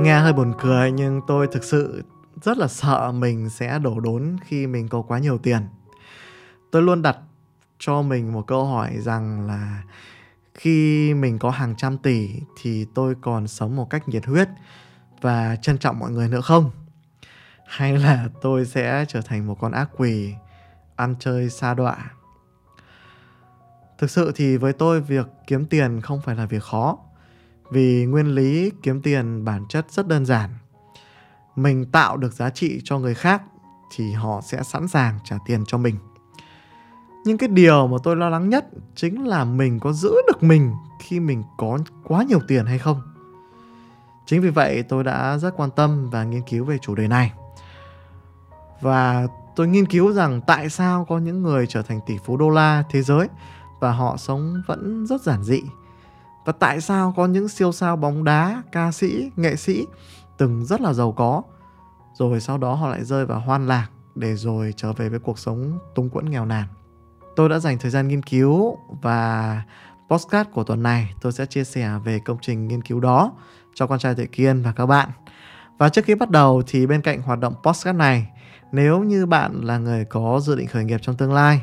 Nghe hơi buồn cười, nhưng tôi thực sự rất là sợ mình sẽ đổ đốn khi mình có quá nhiều tiền. Tôi luôn đặt cho mình một câu hỏi rằng là khi mình có hàng trăm tỷ thì tôi còn sống một cách nhiệt huyết và trân trọng mọi người nữa không? Hay là tôi sẽ trở thành một con ác quỷ, ăn chơi xa đọa? Thực sự thì với tôi, việc kiếm tiền không phải là việc khó vì nguyên lý kiếm tiền bản chất rất đơn giản. Mình tạo được giá trị cho người khác thì họ sẽ sẵn sàng trả tiền cho mình. Nhưng cái điều mà tôi lo lắng nhất chính là mình có giữ được mình khi mình có quá nhiều tiền hay không. Chính vì vậy tôi đã rất quan tâm và nghiên cứu về chủ đề này. Và tôi nghiên cứu rằng tại sao có những người trở thành tỷ phú đô la thế giới và họ sống vẫn rất giản dị và tại sao có những siêu sao bóng đá, ca sĩ, nghệ sĩ từng rất là giàu có rồi sau đó họ lại rơi vào hoan lạc để rồi trở về với cuộc sống túng quẫn nghèo nàn. Tôi đã dành thời gian nghiên cứu và podcast của tuần này tôi sẽ chia sẻ về công trình nghiên cứu đó cho con trai Tuệ Kiên và các bạn. Và trước khi bắt đầu thì bên cạnh hoạt động podcast này, nếu như bạn là người có dự định khởi nghiệp trong tương lai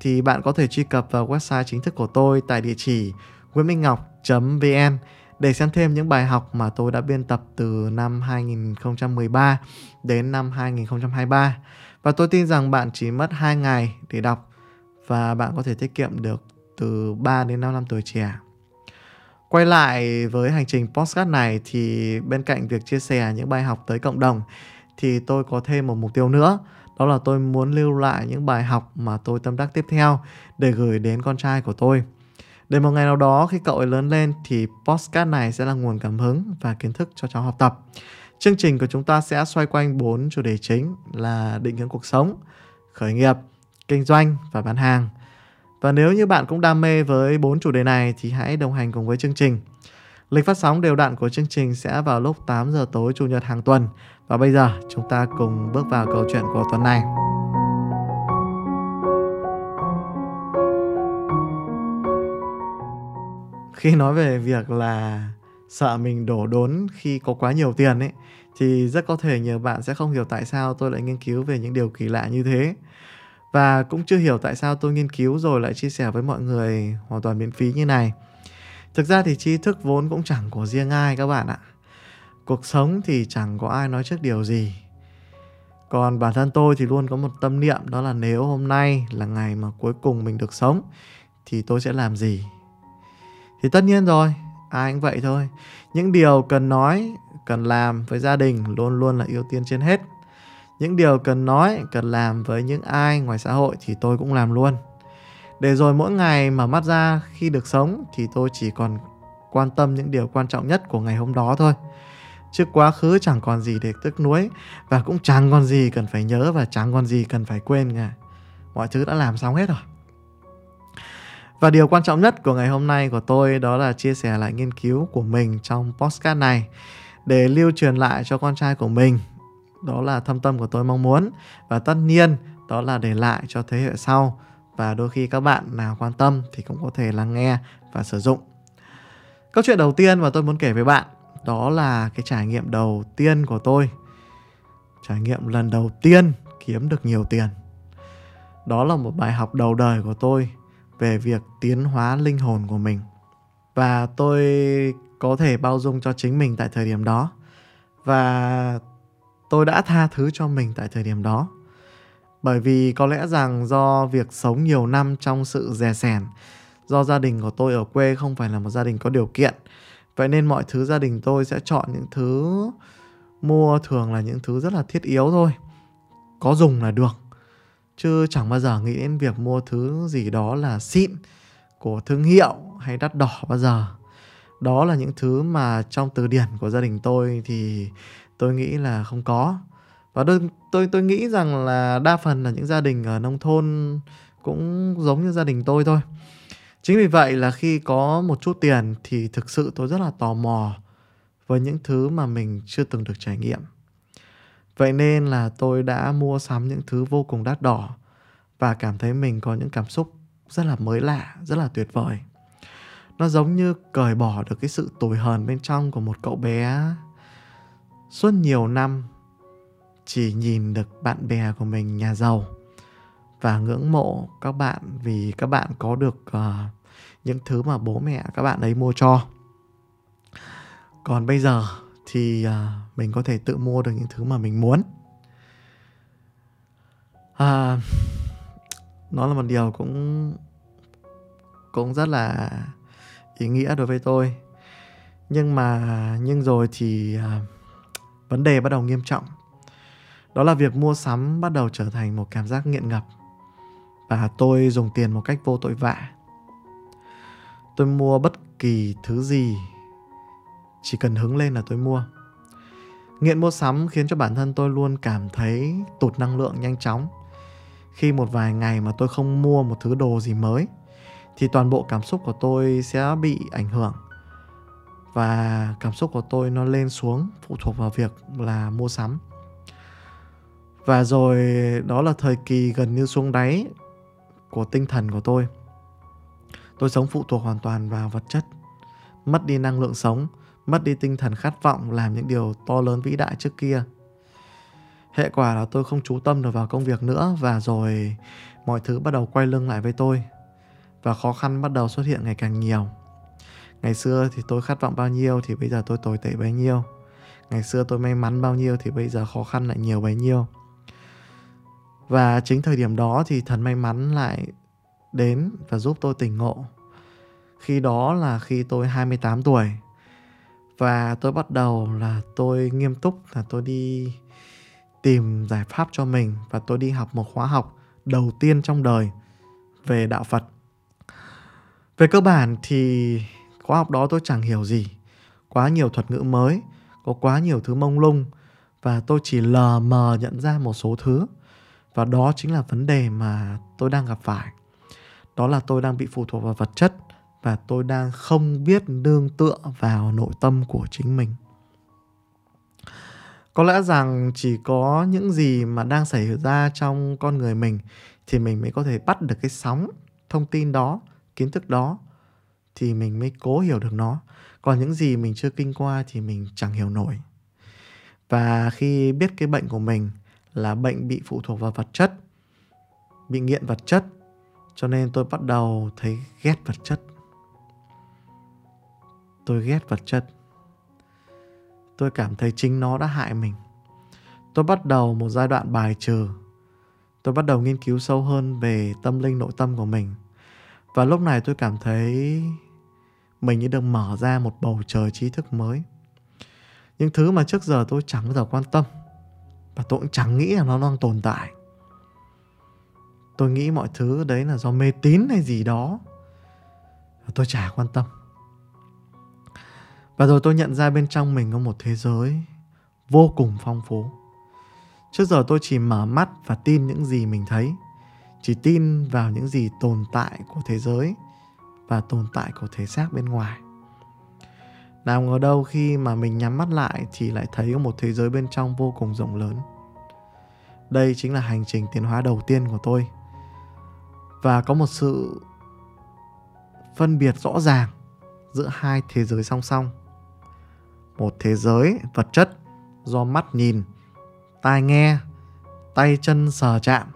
thì bạn có thể truy cập vào website chính thức của tôi tại địa chỉ nguyễn để xem thêm những bài học mà tôi đã biên tập từ năm 2013 đến năm 2023. Và tôi tin rằng bạn chỉ mất 2 ngày để đọc và bạn có thể tiết kiệm được từ 3 đến 5 năm tuổi trẻ. Quay lại với hành trình podcast này thì bên cạnh việc chia sẻ những bài học tới cộng đồng thì tôi có thêm một mục tiêu nữa, đó là tôi muốn lưu lại những bài học mà tôi tâm đắc tiếp theo để gửi đến con trai của tôi để một ngày nào đó khi cậu ấy lớn lên thì podcast này sẽ là nguồn cảm hứng và kiến thức cho cháu học tập. Chương trình của chúng ta sẽ xoay quanh bốn chủ đề chính là định hướng cuộc sống, khởi nghiệp, kinh doanh và bán hàng. Và nếu như bạn cũng đam mê với bốn chủ đề này thì hãy đồng hành cùng với chương trình. Lịch phát sóng đều đặn của chương trình sẽ vào lúc 8 giờ tối chủ nhật hàng tuần. Và bây giờ chúng ta cùng bước vào câu chuyện của tuần này. Khi nói về việc là sợ mình đổ đốn khi có quá nhiều tiền ấy, thì rất có thể nhiều bạn sẽ không hiểu tại sao tôi lại nghiên cứu về những điều kỳ lạ như thế. Và cũng chưa hiểu tại sao tôi nghiên cứu rồi lại chia sẻ với mọi người hoàn toàn miễn phí như này. Thực ra thì tri thức vốn cũng chẳng của riêng ai các bạn ạ. Cuộc sống thì chẳng có ai nói trước điều gì. Còn bản thân tôi thì luôn có một tâm niệm đó là nếu hôm nay là ngày mà cuối cùng mình được sống, thì tôi sẽ làm gì? Thì tất nhiên rồi, ai cũng vậy thôi. Những điều cần nói, cần làm với gia đình luôn luôn là ưu tiên trên hết. Những điều cần nói, cần làm với những ai ngoài xã hội thì tôi cũng làm luôn. Để rồi mỗi ngày mở mắt ra khi được sống thì tôi chỉ còn quan tâm những điều quan trọng nhất của ngày hôm đó thôi. Chứ quá khứ chẳng còn gì để tức nuối và cũng chẳng còn gì cần phải nhớ và chẳng còn gì cần phải quên cả. Mọi thứ đã làm xong hết rồi và điều quan trọng nhất của ngày hôm nay của tôi đó là chia sẻ lại nghiên cứu của mình trong postcard này để lưu truyền lại cho con trai của mình. Đó là thâm tâm của tôi mong muốn và tất nhiên, đó là để lại cho thế hệ sau và đôi khi các bạn nào quan tâm thì cũng có thể lắng nghe và sử dụng. Câu chuyện đầu tiên mà tôi muốn kể với bạn, đó là cái trải nghiệm đầu tiên của tôi. Trải nghiệm lần đầu tiên kiếm được nhiều tiền. Đó là một bài học đầu đời của tôi về việc tiến hóa linh hồn của mình. Và tôi có thể bao dung cho chính mình tại thời điểm đó. Và tôi đã tha thứ cho mình tại thời điểm đó. Bởi vì có lẽ rằng do việc sống nhiều năm trong sự dè sẻn, do gia đình của tôi ở quê không phải là một gia đình có điều kiện, vậy nên mọi thứ gia đình tôi sẽ chọn những thứ mua thường là những thứ rất là thiết yếu thôi. Có dùng là được chứ chẳng bao giờ nghĩ đến việc mua thứ gì đó là xịn của thương hiệu hay đắt đỏ bao giờ. Đó là những thứ mà trong từ điển của gia đình tôi thì tôi nghĩ là không có. Và tôi tôi tôi nghĩ rằng là đa phần là những gia đình ở nông thôn cũng giống như gia đình tôi thôi. Chính vì vậy là khi có một chút tiền thì thực sự tôi rất là tò mò với những thứ mà mình chưa từng được trải nghiệm. Vậy nên là tôi đã mua sắm những thứ vô cùng đắt đỏ và cảm thấy mình có những cảm xúc rất là mới lạ, rất là tuyệt vời. Nó giống như cởi bỏ được cái sự tủi hờn bên trong của một cậu bé suốt nhiều năm chỉ nhìn được bạn bè của mình nhà giàu và ngưỡng mộ các bạn vì các bạn có được uh, những thứ mà bố mẹ các bạn ấy mua cho còn bây giờ thì à, mình có thể tự mua được những thứ mà mình muốn. À, nó là một điều cũng cũng rất là ý nghĩa đối với tôi. Nhưng mà nhưng rồi thì à, vấn đề bắt đầu nghiêm trọng. Đó là việc mua sắm bắt đầu trở thành một cảm giác nghiện ngập. Và tôi dùng tiền một cách vô tội vạ. Tôi mua bất kỳ thứ gì chỉ cần hứng lên là tôi mua. Nghiện mua sắm khiến cho bản thân tôi luôn cảm thấy tụt năng lượng nhanh chóng. Khi một vài ngày mà tôi không mua một thứ đồ gì mới, thì toàn bộ cảm xúc của tôi sẽ bị ảnh hưởng. Và cảm xúc của tôi nó lên xuống, phụ thuộc vào việc là mua sắm. Và rồi, đó là thời kỳ gần như xuống đáy của tinh thần của tôi. Tôi sống phụ thuộc hoàn toàn vào vật chất, mất đi năng lượng sống mất đi tinh thần khát vọng, làm những điều to lớn vĩ đại trước kia. Hệ quả là tôi không chú tâm được vào công việc nữa và rồi mọi thứ bắt đầu quay lưng lại với tôi và khó khăn bắt đầu xuất hiện ngày càng nhiều. Ngày xưa thì tôi khát vọng bao nhiêu thì bây giờ tôi tồi tệ bấy nhiêu. Ngày xưa tôi may mắn bao nhiêu thì bây giờ khó khăn lại nhiều bấy nhiêu. Và chính thời điểm đó thì thần may mắn lại đến và giúp tôi tỉnh ngộ. Khi đó là khi tôi 28 tuổi và tôi bắt đầu là tôi nghiêm túc là tôi đi tìm giải pháp cho mình và tôi đi học một khóa học đầu tiên trong đời về đạo Phật. Về cơ bản thì khóa học đó tôi chẳng hiểu gì, quá nhiều thuật ngữ mới, có quá nhiều thứ mông lung và tôi chỉ lờ mờ nhận ra một số thứ. Và đó chính là vấn đề mà tôi đang gặp phải. Đó là tôi đang bị phụ thuộc vào vật chất và tôi đang không biết nương tựa vào nội tâm của chính mình. Có lẽ rằng chỉ có những gì mà đang xảy ra trong con người mình thì mình mới có thể bắt được cái sóng thông tin đó, kiến thức đó, thì mình mới cố hiểu được nó. Còn những gì mình chưa kinh qua thì mình chẳng hiểu nổi. Và khi biết cái bệnh của mình là bệnh bị phụ thuộc vào vật chất, bị nghiện vật chất, cho nên tôi bắt đầu thấy ghét vật chất tôi ghét vật chất. Tôi cảm thấy chính nó đã hại mình. Tôi bắt đầu một giai đoạn bài trừ. Tôi bắt đầu nghiên cứu sâu hơn về tâm linh nội tâm của mình. Và lúc này tôi cảm thấy mình như được mở ra một bầu trời trí thức mới. Những thứ mà trước giờ tôi chẳng bao giờ quan tâm. Và tôi cũng chẳng nghĩ là nó đang tồn tại. Tôi nghĩ mọi thứ đấy là do mê tín hay gì đó. Và tôi chả quan tâm và rồi tôi nhận ra bên trong mình có một thế giới vô cùng phong phú. Trước giờ tôi chỉ mở mắt và tin những gì mình thấy, chỉ tin vào những gì tồn tại của thế giới và tồn tại của thể xác bên ngoài. Nào ngờ đâu khi mà mình nhắm mắt lại thì lại thấy có một thế giới bên trong vô cùng rộng lớn. Đây chính là hành trình tiến hóa đầu tiên của tôi. Và có một sự phân biệt rõ ràng giữa hai thế giới song song một thế giới vật chất do mắt nhìn, tai nghe, tay chân sờ chạm,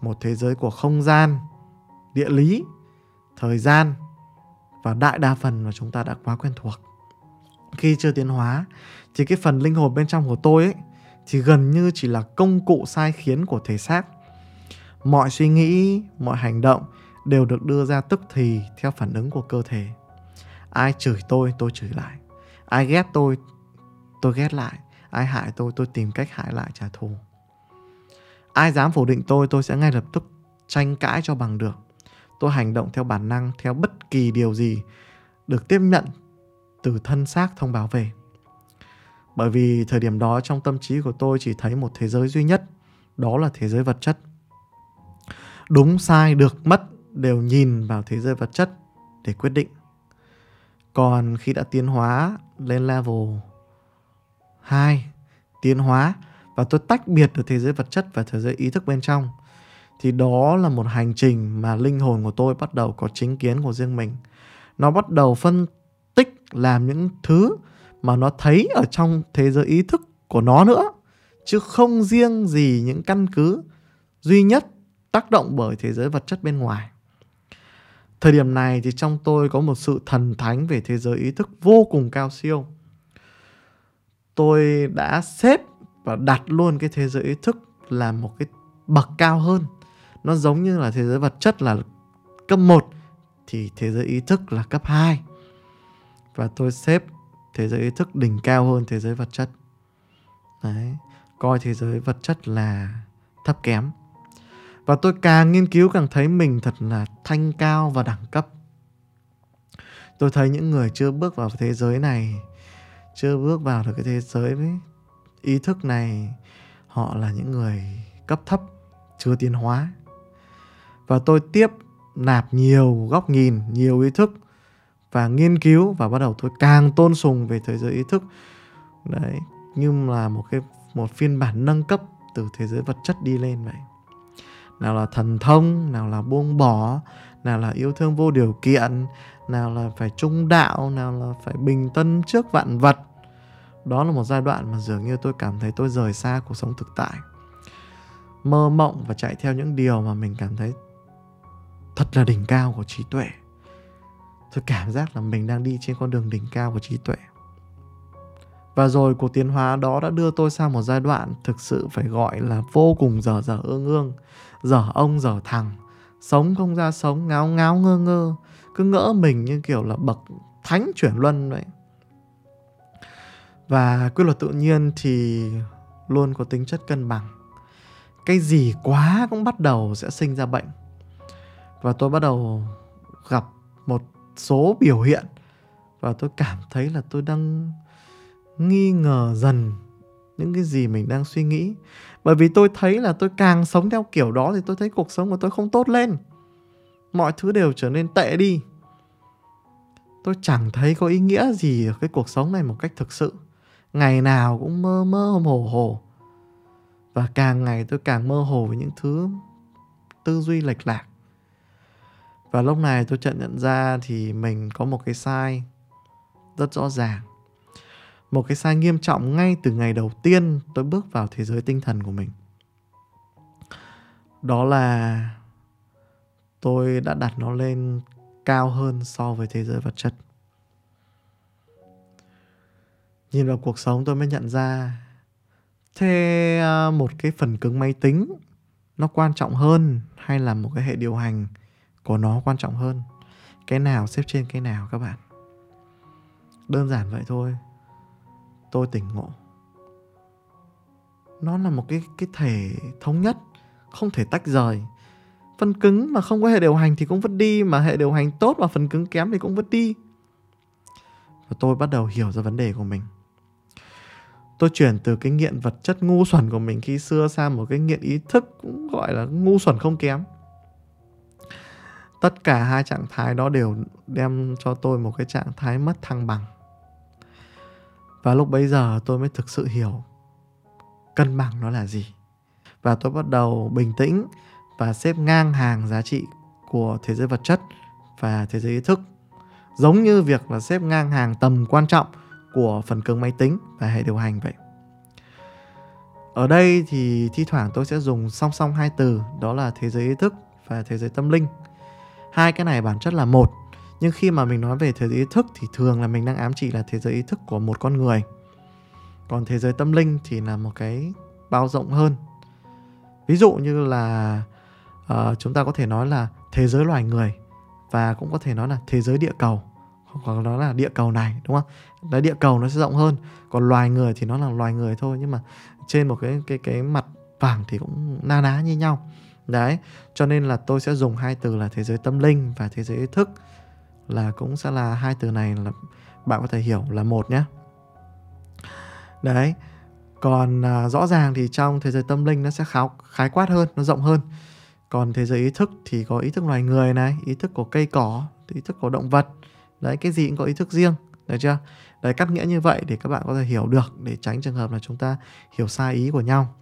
một thế giới của không gian, địa lý, thời gian và đại đa phần mà chúng ta đã quá quen thuộc. Khi chưa tiến hóa, thì cái phần linh hồn bên trong của tôi ấy, thì gần như chỉ là công cụ sai khiến của thể xác. Mọi suy nghĩ, mọi hành động đều được đưa ra tức thì theo phản ứng của cơ thể. Ai chửi tôi tôi chửi lại ai ghét tôi tôi ghét lại. Ai hại tôi tôi tìm cách hại lại trả thù. Ai dám phủ định tôi tôi sẽ ngay lập tức tranh cãi cho bằng được. Tôi hành động theo bản năng, theo bất kỳ điều gì được tiếp nhận từ thân xác thông báo về. Bởi vì thời điểm đó trong tâm trí của tôi chỉ thấy một thế giới duy nhất, đó là thế giới vật chất. Đúng sai, được mất đều nhìn vào thế giới vật chất để quyết định còn khi đã tiến hóa lên level 2 tiến hóa và tôi tách biệt được thế giới vật chất và thế giới ý thức bên trong, thì đó là một hành trình mà linh hồn của tôi bắt đầu có chính kiến của riêng mình. Nó bắt đầu phân tích làm những thứ mà nó thấy ở trong thế giới ý thức của nó nữa, chứ không riêng gì những căn cứ duy nhất tác động bởi thế giới vật chất bên ngoài thời điểm này thì trong tôi có một sự thần thánh về thế giới ý thức vô cùng cao siêu. Tôi đã xếp và đặt luôn cái thế giới ý thức là một cái bậc cao hơn. Nó giống như là thế giới vật chất là cấp 1 thì thế giới ý thức là cấp 2 và tôi xếp thế giới ý thức đỉnh cao hơn thế giới vật chất. Đấy, coi thế giới vật chất là thấp kém và tôi càng nghiên cứu càng thấy mình thật là thanh cao và đẳng cấp. Tôi thấy những người chưa bước vào thế giới này, chưa bước vào được cái thế giới với ý thức này, họ là những người cấp thấp, chưa tiến hóa. Và tôi tiếp nạp nhiều góc nhìn, nhiều ý thức và nghiên cứu và bắt đầu tôi càng tôn sùng về thế giới ý thức. Đấy, như là một cái, một phiên bản nâng cấp từ thế giới vật chất đi lên vậy nào là thần thông, nào là buông bỏ, nào là yêu thương vô điều kiện, nào là phải trung đạo, nào là phải bình tân trước vạn vật. Đó là một giai đoạn mà dường như tôi cảm thấy tôi rời xa cuộc sống thực tại. Mơ mộng và chạy theo những điều mà mình cảm thấy thật là đỉnh cao của trí tuệ. Tôi cảm giác là mình đang đi trên con đường đỉnh cao của trí tuệ. Và rồi cuộc tiến hóa đó đã đưa tôi sang một giai đoạn thực sự phải gọi là vô cùng dở dở ương ương dở ông dở thằng. Sống không ra sống, ngáo ngáo ngơ ngơ. Cứ ngỡ mình như kiểu là bậc thánh chuyển luân vậy. Và quy luật tự nhiên thì luôn có tính chất cân bằng. Cái gì quá cũng bắt đầu sẽ sinh ra bệnh. Và tôi bắt đầu gặp một số biểu hiện. Và tôi cảm thấy là tôi đang nghi ngờ dần những cái gì mình đang suy nghĩ. Bởi vì tôi thấy là tôi càng sống theo kiểu đó thì tôi thấy cuộc sống của tôi không tốt lên. Mọi thứ đều trở nên tệ đi. Tôi chẳng thấy có ý nghĩa gì ở cái cuộc sống này một cách thực sự. Ngày nào cũng mơ mơ hồ hồ. Và càng ngày tôi càng mơ hồ với những thứ tư duy lệch lạc. Và lúc này tôi chợt nhận ra thì mình có một cái sai rất rõ ràng một cái sai nghiêm trọng ngay từ ngày đầu tiên tôi bước vào thế giới tinh thần của mình. Đó là tôi đã đặt nó lên cao hơn so với thế giới vật chất. Nhìn vào cuộc sống tôi mới nhận ra, thế à, một cái phần cứng máy tính nó quan trọng hơn hay là một cái hệ điều hành của nó quan trọng hơn? Cái nào xếp trên cái nào các bạn? Đơn giản vậy thôi tôi tỉnh ngộ. Nó là một cái cái thể thống nhất, không thể tách rời. Phần cứng mà không có hệ điều hành thì cũng vứt đi, mà hệ điều hành tốt và phần cứng kém thì cũng vứt đi. Và tôi bắt đầu hiểu ra vấn đề của mình. Tôi chuyển từ cái nghiện vật chất ngu xuẩn của mình khi xưa sang một cái nghiện ý thức cũng gọi là ngu xuẩn không kém. Tất cả hai trạng thái đó đều đem cho tôi một cái trạng thái mất thăng bằng và lúc bấy giờ tôi mới thực sự hiểu cân bằng nó là gì. Và tôi bắt đầu bình tĩnh và xếp ngang hàng giá trị của thế giới vật chất và thế giới ý thức. Giống như việc là xếp ngang hàng tầm quan trọng của phần cứng máy tính và hệ điều hành vậy. Ở đây thì thi thoảng tôi sẽ dùng song song hai từ, đó là thế giới ý thức và thế giới tâm linh. Hai cái này bản chất là một nhưng khi mà mình nói về thế giới ý thức thì thường là mình đang ám chỉ là thế giới ý thức của một con người. Còn thế giới tâm linh thì là một cái bao rộng hơn. Ví dụ như là uh, chúng ta có thể nói là thế giới loài người và cũng có thể nói là thế giới địa cầu. Hoặc nó là địa cầu này đúng không? Đấy địa cầu nó sẽ rộng hơn, còn loài người thì nó là loài người thôi nhưng mà trên một cái cái cái mặt phẳng thì cũng na ná như nhau. Đấy, cho nên là tôi sẽ dùng hai từ là thế giới tâm linh và thế giới ý thức là cũng sẽ là hai từ này là bạn có thể hiểu là một nhé. Đấy. Còn à, rõ ràng thì trong thế giới tâm linh nó sẽ kháo, khái quát hơn, nó rộng hơn. Còn thế giới ý thức thì có ý thức loài người này, ý thức của cây cỏ, ý thức của động vật. Đấy, cái gì cũng có ý thức riêng, được chưa? Đấy, cắt nghĩa như vậy để các bạn có thể hiểu được để tránh trường hợp là chúng ta hiểu sai ý của nhau.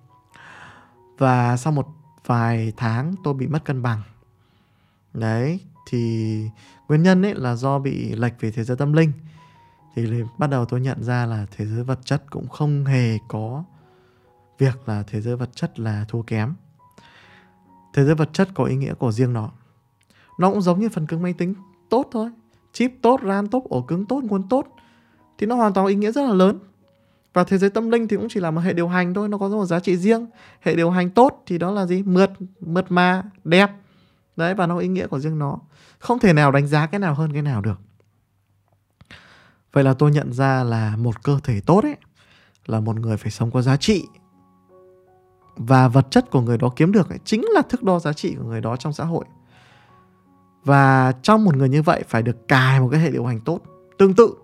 Và sau một vài tháng tôi bị mất cân bằng. Đấy, thì nguyên nhân ấy là do bị lệch về thế giới tâm linh. Thì bắt đầu tôi nhận ra là thế giới vật chất cũng không hề có việc là thế giới vật chất là thua kém. Thế giới vật chất có ý nghĩa của riêng nó. Nó cũng giống như phần cứng máy tính, tốt thôi. Chip tốt, ram tốt, ổ cứng tốt, nguồn tốt. Thì nó hoàn toàn ý nghĩa rất là lớn. Và thế giới tâm linh thì cũng chỉ là một hệ điều hành thôi, nó có một giá trị riêng. Hệ điều hành tốt thì đó là gì? Mượt mượt mà, đẹp đấy và nó có ý nghĩa của riêng nó. Không thể nào đánh giá cái nào hơn cái nào được. Vậy là tôi nhận ra là một cơ thể tốt ấy là một người phải sống có giá trị. Và vật chất của người đó kiếm được ấy, chính là thước đo giá trị của người đó trong xã hội. Và trong một người như vậy phải được cài một cái hệ điều hành tốt tương tự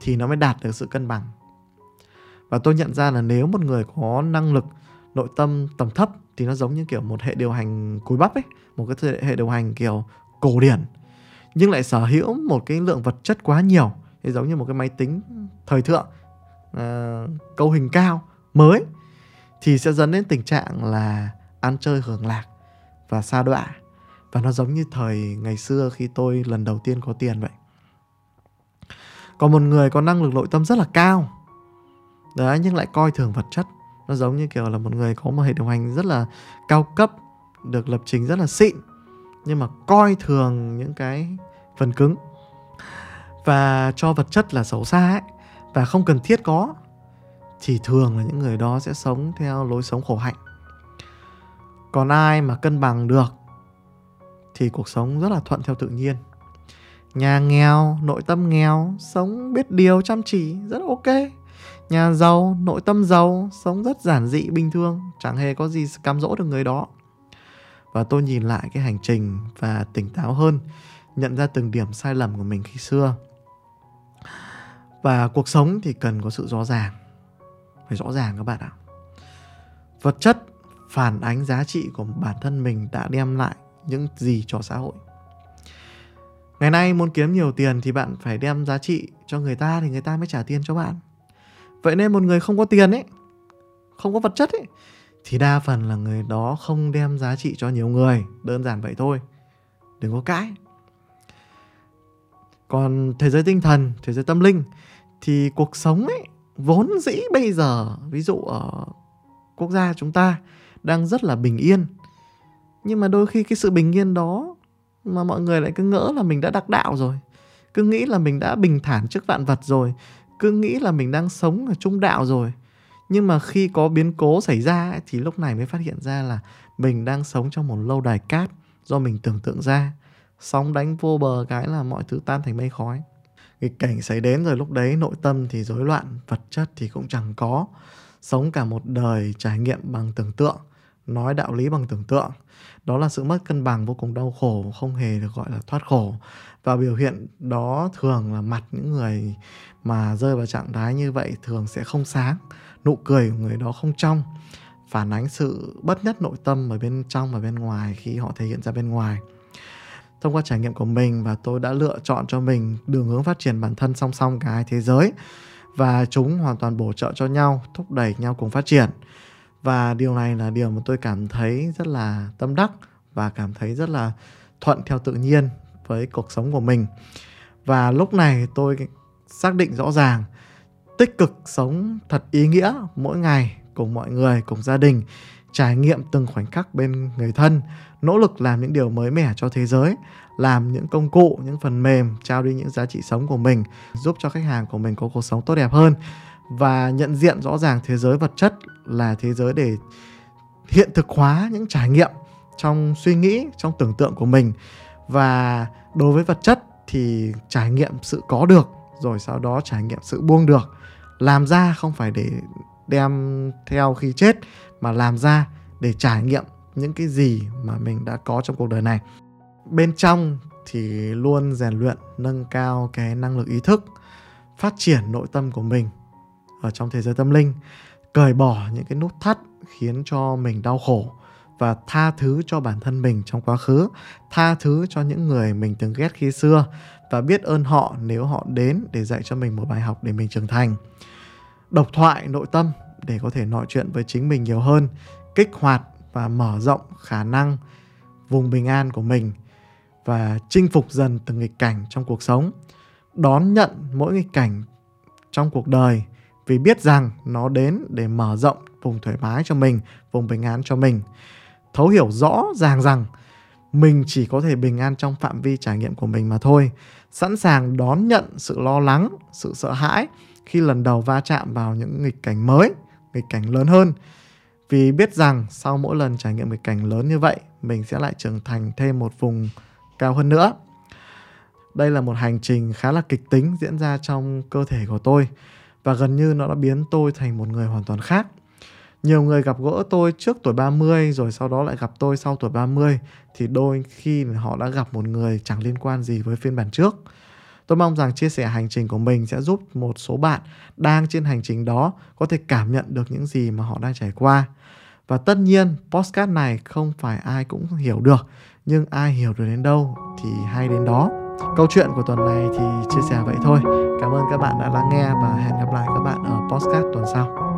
thì nó mới đạt được sự cân bằng. Và tôi nhận ra là nếu một người có năng lực nội tâm tầm thấp thì nó giống như kiểu một hệ điều hành cúi bắp ấy một cái hệ điều hành kiểu cổ điển nhưng lại sở hữu một cái lượng vật chất quá nhiều thì giống như một cái máy tính thời thượng ờ, uh, câu hình cao mới thì sẽ dẫn đến tình trạng là ăn chơi hưởng lạc và xa đọa. Và nó giống như thời ngày xưa khi tôi lần đầu tiên có tiền vậy. Còn một người có năng lực nội tâm rất là cao đấy nhưng lại coi thường vật chất nó giống như kiểu là một người có một hệ điều hành rất là cao cấp, được lập trình rất là xịn, nhưng mà coi thường những cái phần cứng và cho vật chất là xấu xa ấy, và không cần thiết có, thì thường là những người đó sẽ sống theo lối sống khổ hạnh. Còn ai mà cân bằng được, thì cuộc sống rất là thuận theo tự nhiên. Nhà nghèo, nội tâm nghèo, sống biết điều, chăm chỉ, rất ok nhà giàu, nội tâm giàu, sống rất giản dị, bình thường, chẳng hề có gì cám dỗ được người đó. Và tôi nhìn lại cái hành trình và tỉnh táo hơn, nhận ra từng điểm sai lầm của mình khi xưa. Và cuộc sống thì cần có sự rõ ràng. Phải rõ ràng các bạn ạ. Vật chất phản ánh giá trị của bản thân mình đã đem lại những gì cho xã hội. Ngày nay muốn kiếm nhiều tiền thì bạn phải đem giá trị cho người ta thì người ta mới trả tiền cho bạn vậy nên một người không có tiền ấy, không có vật chất ấy, thì đa phần là người đó không đem giá trị cho nhiều người. Đơn giản vậy thôi, đừng có cãi. Còn thế giới tinh thần, thế giới tâm linh, thì cuộc sống ấy, vốn dĩ bây giờ, ví dụ ở quốc gia chúng ta, đang rất là bình yên. Nhưng mà đôi khi cái sự bình yên đó mà mọi người lại cứ ngỡ là mình đã đắc đạo rồi, cứ nghĩ là mình đã bình thản trước vạn vật rồi cứ nghĩ là mình đang sống ở trung đạo rồi. Nhưng mà khi có biến cố xảy ra ấy, thì lúc này mới phát hiện ra là mình đang sống trong một lâu đài cát do mình tưởng tượng ra. Sóng đánh vô bờ cái là mọi thứ tan thành mây khói. Nghịch cảnh xảy đến rồi lúc đấy nội tâm thì rối loạn vật chất thì cũng chẳng có. Sống cả một đời trải nghiệm bằng tưởng tượng nói đạo lý bằng tưởng tượng. Đó là sự mất cân bằng, vô cùng đau khổ, không hề được gọi là thoát khổ. Và biểu hiện đó thường là mặt những người mà rơi vào trạng thái như vậy thường sẽ không sáng. Nụ cười của người đó không trong. Phản ánh sự bất nhất nội tâm ở bên trong và bên ngoài khi họ thể hiện ra bên ngoài. Thông qua trải nghiệm của mình và tôi đã lựa chọn cho mình đường hướng phát triển bản thân song song cả hai thế giới. Và chúng hoàn toàn bổ trợ cho nhau, thúc đẩy nhau cùng phát triển và điều này là điều mà tôi cảm thấy rất là tâm đắc và cảm thấy rất là thuận theo tự nhiên với cuộc sống của mình. Và lúc này tôi xác định rõ ràng, tích cực sống thật ý nghĩa mỗi ngày cùng mọi người, cùng gia đình, trải nghiệm từng khoảnh khắc bên người thân, nỗ lực làm những điều mới mẻ cho thế giới, làm những công cụ, những phần mềm, trao đi những giá trị sống của mình, giúp cho khách hàng của mình có cuộc sống tốt đẹp hơn và nhận diện rõ ràng thế giới vật chất là thế giới để hiện thực hóa những trải nghiệm trong suy nghĩ, trong tưởng tượng của mình. Và đối với vật chất thì trải nghiệm sự có được, rồi sau đó trải nghiệm sự buông được. Làm ra không phải để đem theo khi chết, mà làm ra để trải nghiệm những cái gì mà mình đã có trong cuộc đời này. Bên trong thì luôn rèn luyện, nâng cao cái năng lực ý thức, phát triển nội tâm của mình ở trong thế giới tâm linh, cởi bỏ những cái nút thắt khiến cho mình đau khổ và tha thứ cho bản thân mình trong quá khứ, tha thứ cho những người mình từng ghét khi xưa và biết ơn họ nếu họ đến để dạy cho mình một bài học để mình trưởng thành. Độc thoại nội tâm để có thể nói chuyện với chính mình nhiều hơn, kích hoạt và mở rộng khả năng vùng bình an của mình và chinh phục dần từng nghịch cảnh trong cuộc sống. Đón nhận mỗi nghịch cảnh trong cuộc đời vì biết rằng nó đến để mở rộng vùng thoải mái cho mình, vùng bình an cho mình. Thấu hiểu rõ ràng rằng mình chỉ có thể bình an trong phạm vi trải nghiệm của mình mà thôi. Sẵn sàng đón nhận sự lo lắng, sự sợ hãi khi lần đầu va chạm vào những nghịch cảnh mới, nghịch cảnh lớn hơn. Vì biết rằng sau mỗi lần trải nghiệm nghịch cảnh lớn như vậy, mình sẽ lại trưởng thành thêm một vùng cao hơn nữa. Đây là một hành trình khá là kịch tính diễn ra trong cơ thể của tôi và gần như nó đã biến tôi thành một người hoàn toàn khác. Nhiều người gặp gỡ tôi trước tuổi 30 rồi sau đó lại gặp tôi sau tuổi 30 thì đôi khi họ đã gặp một người chẳng liên quan gì với phiên bản trước. Tôi mong rằng chia sẻ hành trình của mình sẽ giúp một số bạn đang trên hành trình đó có thể cảm nhận được những gì mà họ đang trải qua. Và tất nhiên, postcard này không phải ai cũng hiểu được, nhưng ai hiểu được đến đâu thì hay đến đó. Câu chuyện của tuần này thì chia sẻ vậy thôi. Cảm ơn các bạn đã lắng nghe và hẹn gặp lại các bạn ở podcast tuần sau.